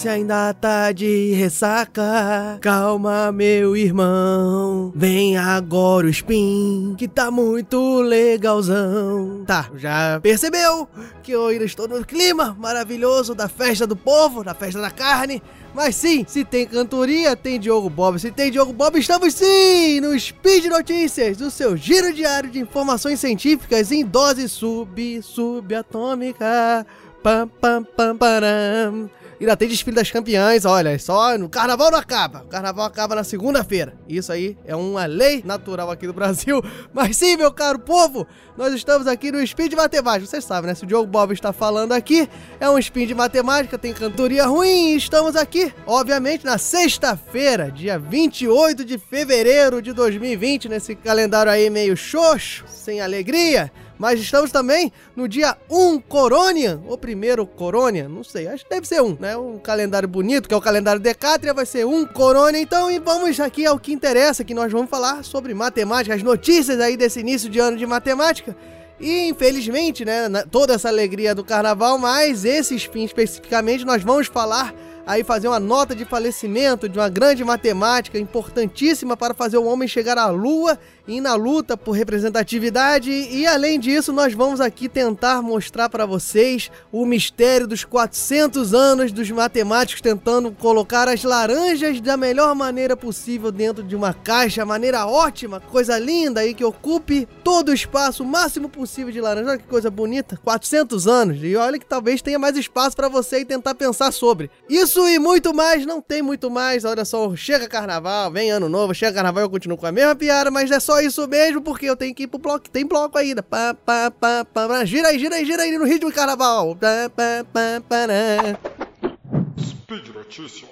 você ainda tá de ressaca. Calma, meu irmão. Vem agora o spin, que tá muito legalzão. Tá, já percebeu que eu ainda estou no clima maravilhoso da festa do povo, da festa da carne. Mas sim, se tem cantoria, tem Diogo Bob. Se tem Diogo Bob, estamos sim no Speed Notícias, do seu giro diário de informações científicas em dose sub, subatômica. Pam, pam, pam, param. Ainda tem desfile das campeãs, olha, só no carnaval não acaba. O carnaval acaba na segunda-feira. Isso aí é uma lei natural aqui do Brasil. Mas sim, meu caro povo, nós estamos aqui no Spin de Matemática. Vocês sabem, né? Se o Diogo Bob está falando aqui, é um Spin de Matemática, tem cantoria ruim. Estamos aqui, obviamente, na sexta-feira, dia 28 de fevereiro de 2020, nesse calendário aí meio xoxo, sem alegria. Mas estamos também no dia 1 Corônia, ou primeiro Corônia, não sei, acho que deve ser um, né? Um calendário bonito, que é o calendário Decátria, vai ser 1 Corônia. Então, e vamos aqui ao que interessa, que nós vamos falar sobre matemática, as notícias aí desse início de ano de matemática. E infelizmente, né, toda essa alegria do carnaval, mas esse fim especificamente nós vamos falar aí fazer uma nota de falecimento de uma grande matemática importantíssima para fazer o homem chegar à lua e na luta por representatividade. E além disso, nós vamos aqui tentar mostrar para vocês o mistério dos 400 anos dos matemáticos tentando colocar as laranjas da melhor maneira possível dentro de uma caixa, maneira ótima, coisa linda aí que ocupe todo o espaço, o máximo possível de laranja. Olha que coisa bonita, 400 anos. E olha que talvez tenha mais espaço para você e tentar pensar sobre. Isso e muito mais, não tem muito mais. Olha só, chega carnaval, vem ano novo, chega carnaval, eu continuo com a mesma piada, mas é só isso mesmo, porque eu tenho que ir pro bloco. Tem bloco ainda. Pá, pá, pá, pá, gira aí, gira aí, gira aí no ritmo de carnaval. Pá, pá, pá, pá, Speed Notícias.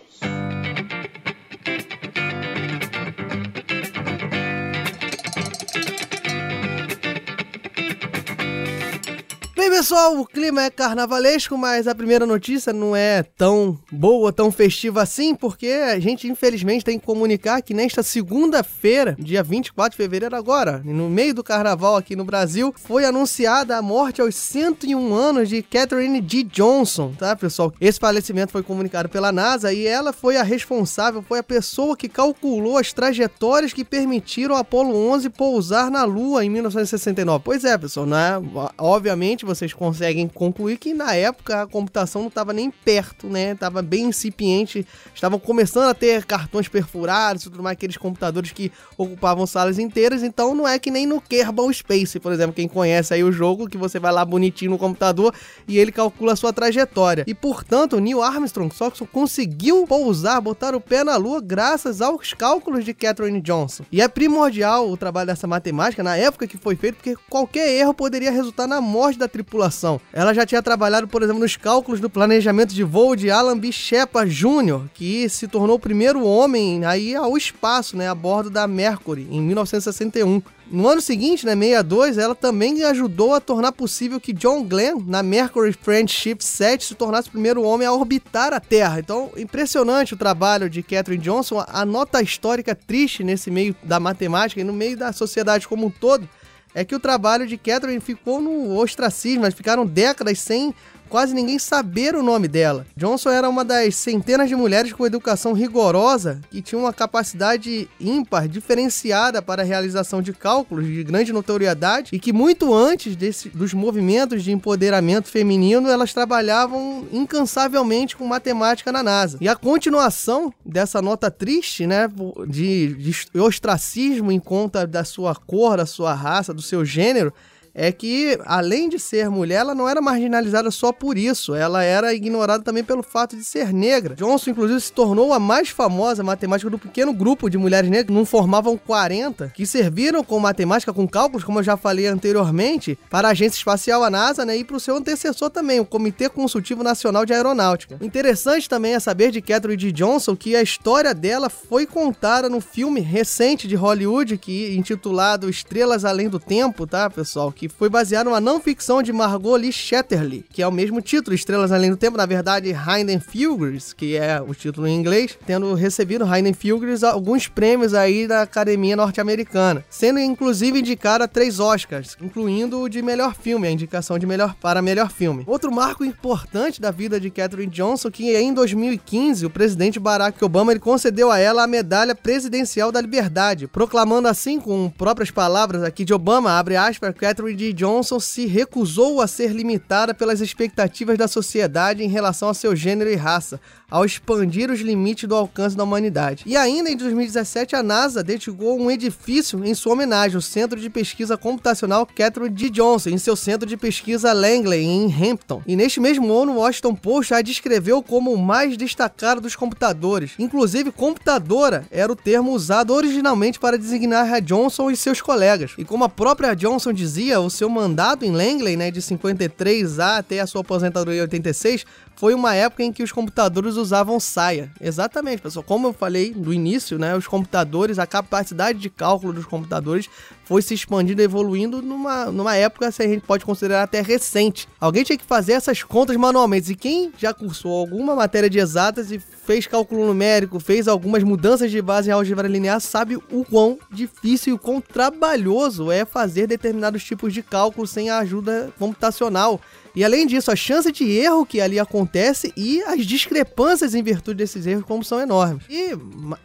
Bem, pessoal, o clima é carnavalesco, mas a primeira notícia não é tão boa, tão festiva assim, porque a gente, infelizmente, tem que comunicar que nesta segunda-feira, dia 24 de fevereiro, agora, no meio do carnaval aqui no Brasil, foi anunciada a morte aos 101 anos de Catherine G. Johnson, tá, pessoal? Esse falecimento foi comunicado pela NASA e ela foi a responsável, foi a pessoa que calculou as trajetórias que permitiram o Apollo 11 pousar na Lua em 1969. Pois é, pessoal, né? Obviamente, vocês conseguem concluir que na época a computação não estava nem perto, né? Tava bem incipiente, estavam começando a ter cartões perfurados e tudo mais, aqueles computadores que ocupavam salas inteiras, então não é que nem no Kerbal Space, por exemplo, quem conhece aí o jogo, que você vai lá bonitinho no computador e ele calcula a sua trajetória. E portanto, Neil Armstrong só conseguiu pousar, botar o pé na lua graças aos cálculos de Catherine Johnson. E é primordial o trabalho dessa matemática na época que foi feito, porque qualquer erro poderia resultar na morte da tripulação. Ela já tinha trabalhado, por exemplo, nos cálculos do planejamento de voo de Alan B. Shepard Jr., que se tornou o primeiro homem aí ao espaço, né, a bordo da Mercury, em 1961. No ano seguinte, né, 62, ela também ajudou a tornar possível que John Glenn, na Mercury Friendship 7, se tornasse o primeiro homem a orbitar a Terra. Então, impressionante o trabalho de Catherine Johnson, a nota histórica triste nesse meio da matemática e no meio da sociedade como um todo, é que o trabalho de Catherine ficou no ostracismo, mas ficaram décadas sem quase ninguém saber o nome dela. Johnson era uma das centenas de mulheres com educação rigorosa que tinha uma capacidade ímpar, diferenciada para a realização de cálculos de grande notoriedade e que muito antes desse, dos movimentos de empoderamento feminino elas trabalhavam incansavelmente com matemática na NASA. E a continuação dessa nota triste, né, de, de ostracismo em conta da sua cor, da sua raça, do seu gênero, é que, além de ser mulher, ela não era marginalizada só por isso, ela era ignorada também pelo fato de ser negra. Johnson, inclusive, se tornou a mais famosa matemática do pequeno grupo de mulheres negras, não formavam 40, que serviram com matemática, com cálculos, como eu já falei anteriormente, para a Agência Espacial, a NASA, né, e para o seu antecessor também, o Comitê Consultivo Nacional de Aeronáutica. Interessante também é saber de Catherine. Johnson que a história dela foi contada no filme recente de Hollywood, que intitulado Estrelas Além do Tempo, tá, pessoal? Que que foi baseado numa não ficção de Margot Lee Shetterly, que é o mesmo título, Estrelas Além do Tempo, na verdade, Hayden Fugers, que é o título em inglês, tendo recebido Hayden Fugers alguns prêmios aí da Academia Norte-Americana, sendo inclusive indicado a três Oscars, incluindo o de melhor filme, a indicação de melhor para melhor filme. Outro marco importante da vida de Katherine Johnson, que em 2015 o presidente Barack Obama ele concedeu a ela a medalha presidencial da liberdade, proclamando assim com próprias palavras aqui de Obama, abre aspas, D. Johnson se recusou a ser limitada pelas expectativas da sociedade em relação a seu gênero e raça, ao expandir os limites do alcance da humanidade. E ainda em 2017, a NASA dedicou um edifício em sua homenagem, o Centro de Pesquisa Computacional Catherine D. Johnson, em seu centro de pesquisa Langley, em Hampton. E neste mesmo ano, o Washington Post a descreveu como o mais destacado dos computadores. Inclusive, computadora era o termo usado originalmente para designar a Johnson e seus colegas. E como a própria Johnson dizia, o seu mandato em Langley, né, de 53 a até a sua aposentadoria em 86, foi uma época em que os computadores usavam saia. Exatamente, pessoal. Como eu falei no início, né, os computadores, a capacidade de cálculo dos computadores foi se expandindo, evoluindo numa, numa época que a gente pode considerar até recente. Alguém tinha que fazer essas contas manualmente. E quem já cursou alguma matéria de exatas e fez cálculo numérico, fez algumas mudanças de base em álgebra linear, sabe o quão difícil e o quão trabalhoso é fazer determinados tipos de cálculo sem a ajuda computacional. E além disso, a chance de erro que ali acontece e as discrepâncias em virtude desses erros como são enormes. E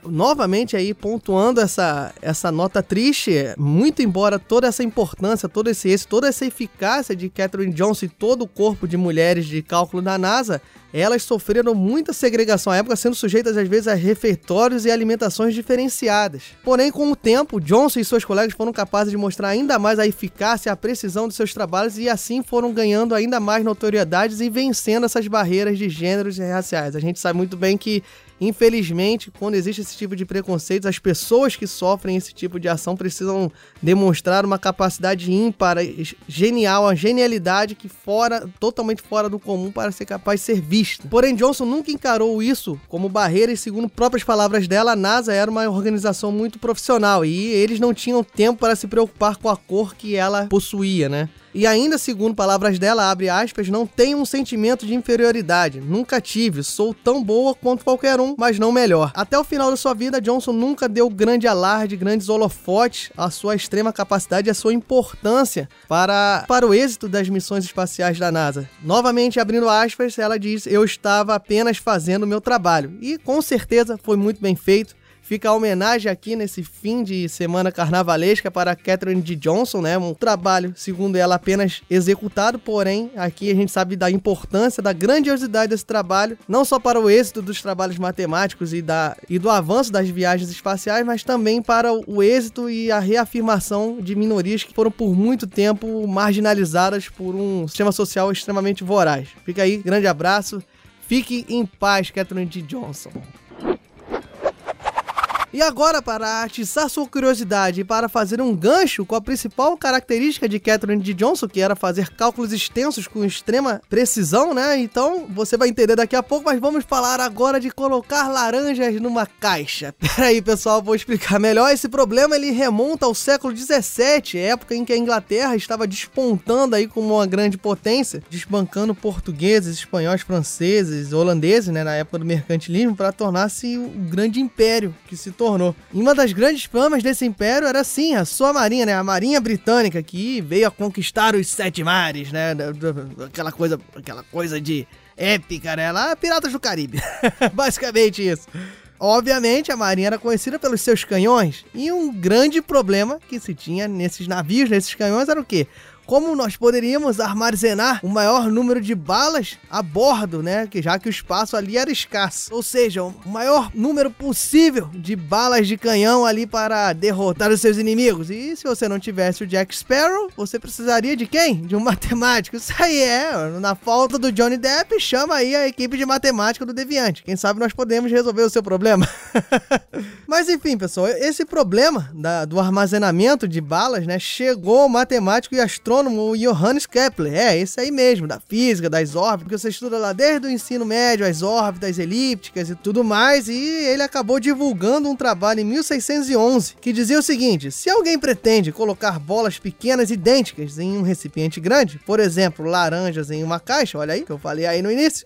novamente aí pontuando essa, essa nota triste, muito embora toda essa importância, todo esse êxito, toda essa eficácia de Catherine Johnson e todo o corpo de mulheres de cálculo da NASA, elas sofreram muita segregação à época, sendo sujeitas às vezes a refeitórios e alimentações diferenciadas. Porém, com o tempo, Johnson e seus colegas foram capazes de mostrar ainda mais a eficácia e a precisão de seus trabalhos e assim foram ganhando ainda mais notoriedades e vencendo essas barreiras de gêneros e raciais. A gente sabe muito bem que Infelizmente, quando existe esse tipo de preconceito, as pessoas que sofrem esse tipo de ação precisam demonstrar uma capacidade ímpar, genial, uma genialidade que fora, totalmente fora do comum para ser capaz de ser vista. Porém, Johnson nunca encarou isso como barreira e, segundo próprias palavras dela, a NASA era uma organização muito profissional e eles não tinham tempo para se preocupar com a cor que ela possuía, né? E ainda, segundo palavras dela, abre aspas, não tenho um sentimento de inferioridade. Nunca tive. Sou tão boa quanto qualquer um, mas não melhor. Até o final da sua vida, Johnson nunca deu grande alarde, grandes holofotes à sua extrema capacidade e à sua importância para, para o êxito das missões espaciais da NASA. Novamente, abrindo aspas, ela diz: Eu estava apenas fazendo o meu trabalho. E com certeza foi muito bem feito. Fica a homenagem aqui nesse fim de semana carnavalesca para Catherine D. Johnson, né? Um trabalho, segundo ela, apenas executado, porém, aqui a gente sabe da importância, da grandiosidade desse trabalho, não só para o êxito dos trabalhos matemáticos e, da, e do avanço das viagens espaciais, mas também para o êxito e a reafirmação de minorias que foram por muito tempo marginalizadas por um sistema social extremamente voraz. Fica aí, grande abraço. Fique em paz, Catherine D. Johnson. E agora, para atiçar sua curiosidade e para fazer um gancho com a principal característica de Catherine D. Johnson, que era fazer cálculos extensos com extrema precisão, né? Então você vai entender daqui a pouco, mas vamos falar agora de colocar laranjas numa caixa. Peraí, pessoal, vou explicar melhor. Esse problema ele remonta ao século 17, época em que a Inglaterra estava despontando aí como uma grande potência, desbancando portugueses, espanhóis, franceses, holandeses, né, na época do mercantilismo, para tornar-se o grande império que se tornou tornou. E uma das grandes famas desse império era sim a sua marinha, né? A marinha britânica que veio a conquistar os sete mares, né? Aquela coisa, aquela coisa de épica, né? Lá, Piratas do Caribe. Basicamente isso. Obviamente, a marinha era conhecida pelos seus canhões, e um grande problema que se tinha nesses navios, nesses canhões, era o quê? Como nós poderíamos armazenar o maior número de balas a bordo, né? Que já que o espaço ali era escasso. Ou seja, o maior número possível de balas de canhão ali para derrotar os seus inimigos. E se você não tivesse o Jack Sparrow, você precisaria de quem? De um matemático. Isso aí é, na falta do Johnny Depp, chama aí a equipe de matemática do Deviante. Quem sabe nós podemos resolver o seu problema. Mas enfim, pessoal, esse problema da, do armazenamento de balas, né, chegou ao matemático e astrônomo astrônomo Johannes Kepler. É, esse aí mesmo, da física, das órbitas, que você estuda lá desde o ensino médio, as órbitas elípticas e tudo mais, e ele acabou divulgando um trabalho em 1611 que dizia o seguinte: se alguém pretende colocar bolas pequenas idênticas em um recipiente grande, por exemplo, laranjas em uma caixa, olha aí que eu falei aí no início,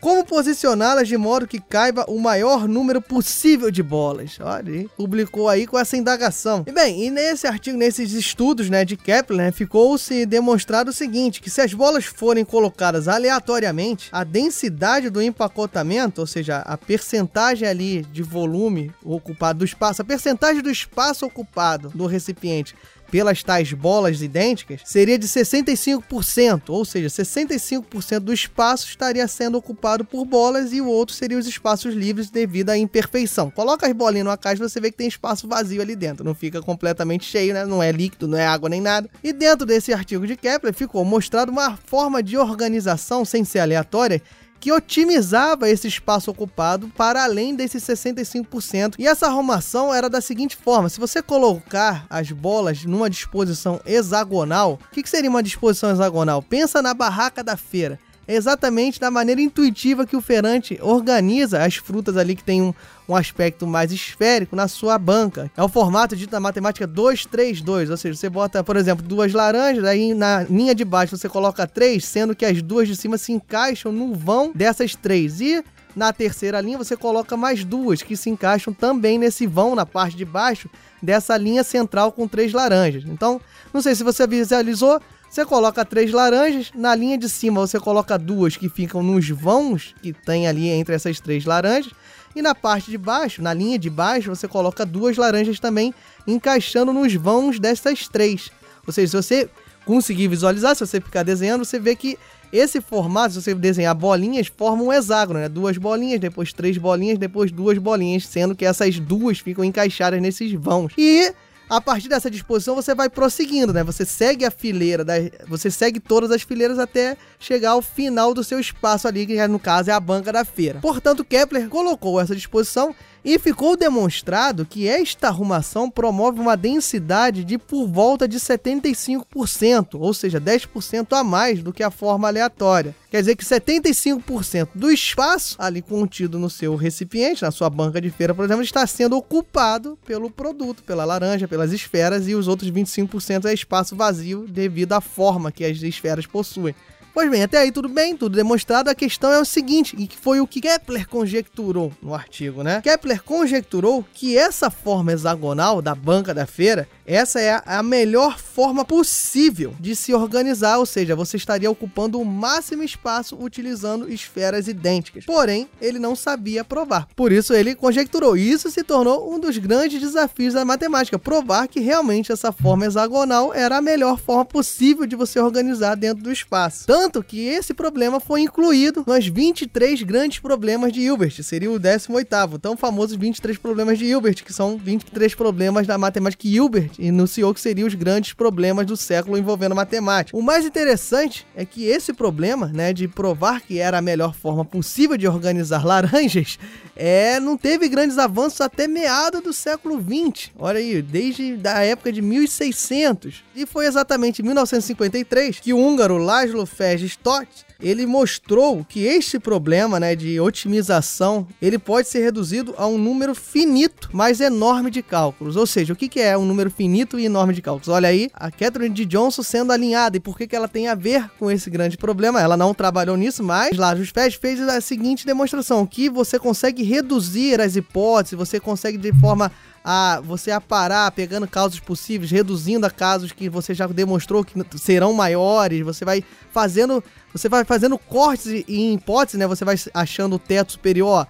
como posicioná-las de modo que caiba o maior número possível de bolas. Olha, publicou aí com essa indagação. E bem, e nesse artigo, nesses estudos né, de Kepler, né, ficou-se demonstrado o seguinte, que se as bolas forem colocadas aleatoriamente, a densidade do empacotamento, ou seja, a percentagem ali de volume ocupado do espaço, a percentagem do espaço ocupado do recipiente pelas tais bolas idênticas seria de 65%, ou seja, 65% do espaço estaria sendo ocupado por bolas e o outro seria os espaços livres devido à imperfeição. Coloca as bolinhas numa caixa você vê que tem espaço vazio ali dentro, não fica completamente cheio, né? Não é líquido, não é água nem nada. E dentro desse artigo de Kepler ficou mostrado uma forma de organização sem ser aleatória que otimizava esse espaço ocupado para além desses 65%. E essa arrumação era da seguinte forma: se você colocar as bolas numa disposição hexagonal, o que, que seria uma disposição hexagonal? Pensa na barraca da feira exatamente da maneira intuitiva que o feirante organiza as frutas ali que tem um, um aspecto mais esférico na sua banca. É o formato dito na matemática 232, ou seja, você bota, por exemplo, duas laranjas, aí na linha de baixo você coloca três, sendo que as duas de cima se encaixam no vão dessas três. E na terceira linha você coloca mais duas que se encaixam também nesse vão na parte de baixo dessa linha central com três laranjas. Então, não sei se você visualizou, você coloca três laranjas, na linha de cima você coloca duas que ficam nos vãos que tem ali entre essas três laranjas. E na parte de baixo, na linha de baixo, você coloca duas laranjas também encaixando nos vãos dessas três. Ou seja, se você conseguir visualizar, se você ficar desenhando, você vê que esse formato, se você desenhar bolinhas, forma um hexágono, né? Duas bolinhas, depois três bolinhas, depois duas bolinhas, sendo que essas duas ficam encaixadas nesses vãos. E a partir dessa disposição você vai prosseguindo, né? Você segue a fileira, da, você segue todas as fileiras até chegar ao final do seu espaço ali, que no caso é a banca da feira. Portanto, Kepler colocou essa disposição e ficou demonstrado que esta arrumação promove uma densidade de por volta de 75%, ou seja, 10% a mais do que a forma aleatória. Quer dizer que 75% do espaço ali contido no seu recipiente, na sua banca de feira, por exemplo, está sendo ocupado pelo produto, pela laranja, pelas esferas, e os outros 25% é espaço vazio devido à forma que as esferas possuem. Pois bem, até aí tudo bem, tudo demonstrado. A questão é o seguinte, e que foi o que Kepler conjecturou no artigo, né? Kepler conjecturou que essa forma hexagonal da banca da feira, essa é a melhor forma possível de se organizar, ou seja, você estaria ocupando o máximo espaço utilizando esferas idênticas. Porém, ele não sabia provar. Por isso ele conjecturou. E isso se tornou um dos grandes desafios da matemática, provar que realmente essa forma hexagonal era a melhor forma possível de você organizar dentro do espaço. Tanto que esse problema foi incluído nos 23 grandes problemas de Hilbert, seria o 18º, tão famoso 23 problemas de Hilbert, que são 23 problemas da matemática Hilbert enunciou que seriam os grandes problemas do século envolvendo matemática. O mais interessante é que esse problema, né, de provar que era a melhor forma possível de organizar laranjas, é, não teve grandes avanços até meado do século 20. Olha aí, desde a época de 1600. E foi exatamente em 1953 que o húngaro Laszlo Stott ele mostrou que este problema né, de otimização ele pode ser reduzido a um número finito, mas enorme de cálculos. Ou seja, o que, que é um número finito e enorme de cálculos? Olha aí, a Catherine de Johnson sendo alinhada. E por que, que ela tem a ver com esse grande problema? Ela não trabalhou nisso, mas lá Fest fez a seguinte demonstração: que você consegue reduzir as hipóteses, você consegue de forma a você aparar pegando casos possíveis, reduzindo a casos que você já demonstrou que serão maiores, você vai fazendo, você vai fazendo cortes em hipóteses, né? Você vai achando o teto superior.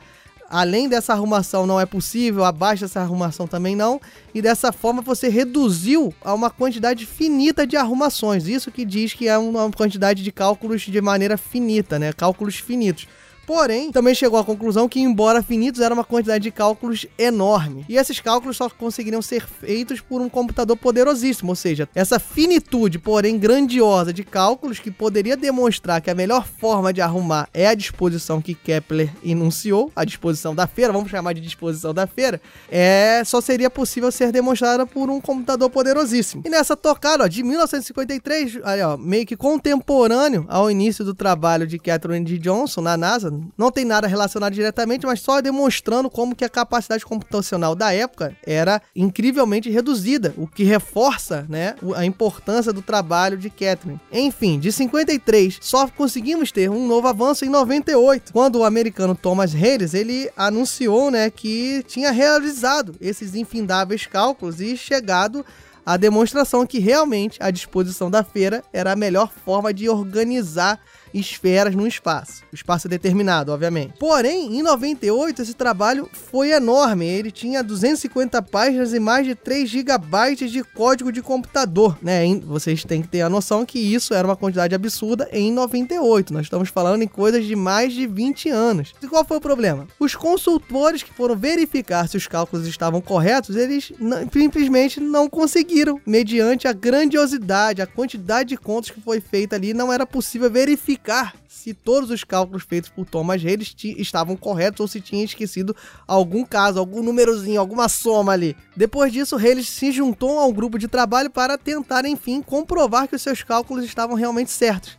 Além dessa arrumação não é possível, abaixo dessa arrumação também não, e dessa forma você reduziu a uma quantidade finita de arrumações. Isso que diz que é uma quantidade de cálculos de maneira finita, né? Cálculos finitos. Porém, também chegou à conclusão que, embora finitos, era uma quantidade de cálculos enorme. E esses cálculos só conseguiriam ser feitos por um computador poderosíssimo, ou seja, essa finitude, porém grandiosa, de cálculos que poderia demonstrar que a melhor forma de arrumar é a disposição que Kepler enunciou, a disposição da feira, vamos chamar de disposição da feira, é só seria possível ser demonstrada por um computador poderosíssimo. E nessa tocada, ó, de 1953, aí, ó, meio que contemporâneo ao início do trabalho de Catherine D. Johnson na NASA, não tem nada relacionado diretamente, mas só demonstrando como que a capacidade computacional da época era incrivelmente reduzida, o que reforça, né, a importância do trabalho de Catherine. Enfim, de 53 só conseguimos ter um novo avanço em 98, quando o americano Thomas Hayes ele anunciou, né, que tinha realizado esses infindáveis cálculos e chegado à demonstração que realmente a disposição da feira era a melhor forma de organizar esferas no espaço. O espaço é determinado, obviamente. Porém, em 98, esse trabalho foi enorme. Ele tinha 250 páginas e mais de 3 gigabytes de código de computador, né? Vocês têm que ter a noção que isso era uma quantidade absurda em 98. Nós estamos falando em coisas de mais de 20 anos. E qual foi o problema? Os consultores que foram verificar se os cálculos estavam corretos, eles simplesmente não conseguiram, mediante a grandiosidade, a quantidade de contas que foi feita ali, não era possível verificar verificar se todos os cálculos feitos por Thomas Reis estavam corretos ou se tinha esquecido algum caso, algum númerozinho, alguma soma ali. Depois disso, Reis se juntou a um grupo de trabalho para tentar, enfim, comprovar que os seus cálculos estavam realmente certos.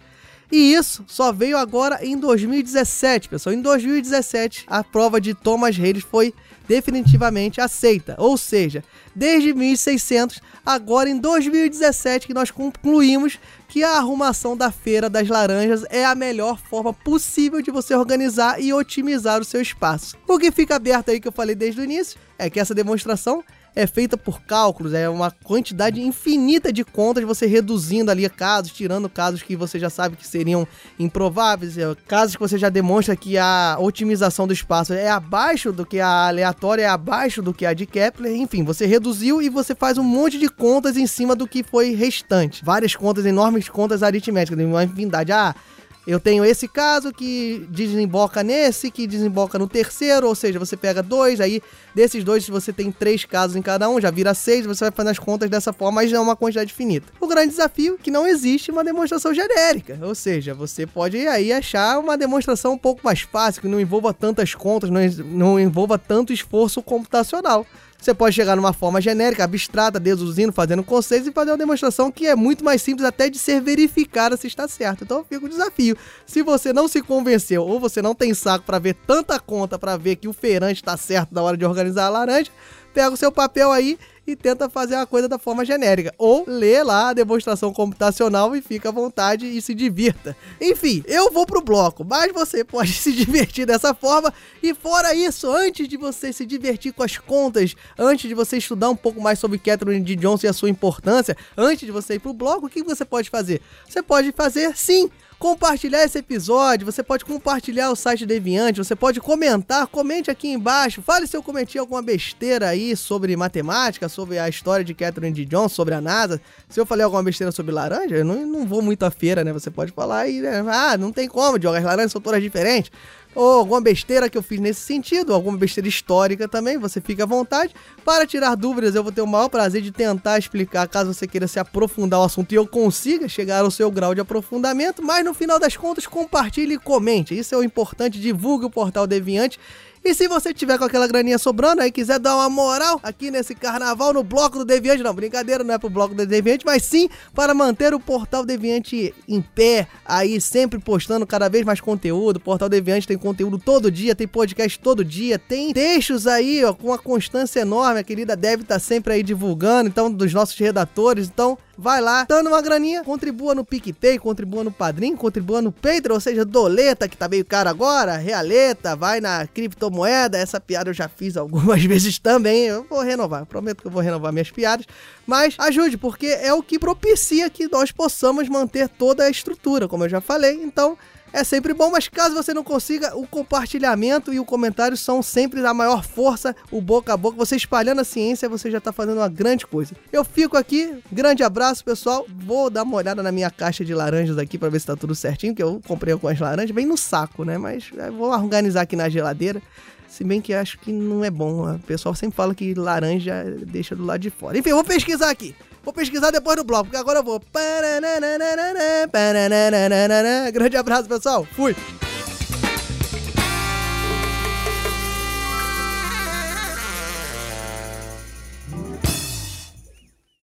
E isso só veio agora em 2017, pessoal. Em 2017, a prova de Thomas Reis foi definitivamente aceita. Ou seja, desde 1600, agora em 2017 que nós concluímos que a arrumação da Feira das Laranjas é a melhor forma possível de você organizar e otimizar o seu espaço. O que fica aberto aí que eu falei desde o início é que essa demonstração é feita por cálculos, é uma quantidade infinita de contas, você reduzindo ali casos, tirando casos que você já sabe que seriam improváveis, é, casos que você já demonstra que a otimização do espaço é abaixo do que a aleatória, é abaixo do que a de Kepler, enfim, você reduziu e você faz um monte de contas em cima do que foi restante. Várias contas, enormes contas aritméticas, de uma infinidade. Ah, eu tenho esse caso que desemboca nesse, que desemboca no terceiro, ou seja, você pega dois, aí desses dois, você tem três casos em cada um, já vira seis, você vai fazer as contas dessa forma, mas não é uma quantidade finita. O grande desafio é que não existe uma demonstração genérica, ou seja, você pode aí achar uma demonstração um pouco mais fácil, que não envolva tantas contas, não envolva tanto esforço computacional. Você pode chegar numa forma genérica, abstrata, deduzindo, fazendo conceitos e fazer uma demonstração que é muito mais simples até de ser verificada se está certo. Então fica o desafio. Se você não se convenceu ou você não tem saco para ver tanta conta para ver que o feirante está certo na hora de organizar a laranja, pega o seu papel aí e tenta fazer a coisa da forma genérica. Ou lê lá a demonstração computacional e fica à vontade e se divirta. Enfim, eu vou pro bloco, mas você pode se divertir dessa forma. E fora isso, antes de você se divertir com as contas, antes de você estudar um pouco mais sobre Catherine D. Johnson e a sua importância, antes de você ir pro bloco, o que você pode fazer? Você pode fazer sim compartilhar esse episódio, você pode compartilhar o site Deviante, você pode comentar, comente aqui embaixo, fale se eu cometi alguma besteira aí sobre matemática, sobre a história de Catherine D. Johnson, sobre a NASA. Se eu falei alguma besteira sobre laranja, eu não, não vou muito à feira, né? Você pode falar aí, né? Ah, não tem como, Diogo, as laranjas são todas diferentes ou alguma besteira que eu fiz nesse sentido, alguma besteira histórica também, você fica à vontade. Para tirar dúvidas, eu vou ter o maior prazer de tentar explicar, caso você queira se aprofundar o assunto e eu consiga chegar ao seu grau de aprofundamento, mas no final das contas, compartilhe e comente. Isso é o importante, divulgue o Portal Deviante e se você tiver com aquela graninha sobrando aí, quiser dar uma moral aqui nesse carnaval no Bloco do Deviante, não, brincadeira, não é pro Bloco do Deviante, mas sim para manter o Portal Deviante em pé, aí sempre postando cada vez mais conteúdo. O Portal Deviante tem conteúdo todo dia, tem podcast todo dia, tem textos aí, ó, com uma constância enorme. A querida deve estar tá sempre aí divulgando, então, dos nossos redatores. Então, vai lá, dando uma graninha, contribua no PicPay, contribua no Padrim, contribua no Patreon, ou seja, doleta, que tá meio caro agora, realeta, vai na criptomoeda, essa piada eu já fiz algumas vezes também, eu vou renovar, prometo que eu vou renovar minhas piadas, mas ajude, porque é o que propicia que nós possamos manter toda a estrutura, como eu já falei, então é sempre bom, mas caso você não consiga, o compartilhamento e o comentário são sempre a maior força, o boca a boca. Você espalhando a ciência, você já tá fazendo uma grande coisa. Eu fico aqui, grande abraço, pessoal. Vou dar uma olhada na minha caixa de laranjas aqui para ver se tá tudo certinho, que eu comprei algumas laranjas, bem no saco, né? Mas vou organizar aqui na geladeira. Se bem que acho que não é bom. O pessoal sempre fala que laranja deixa do lado de fora. Enfim, eu vou pesquisar aqui. Vou pesquisar depois do bloco, porque agora eu vou. Grande abraço, pessoal. Fui.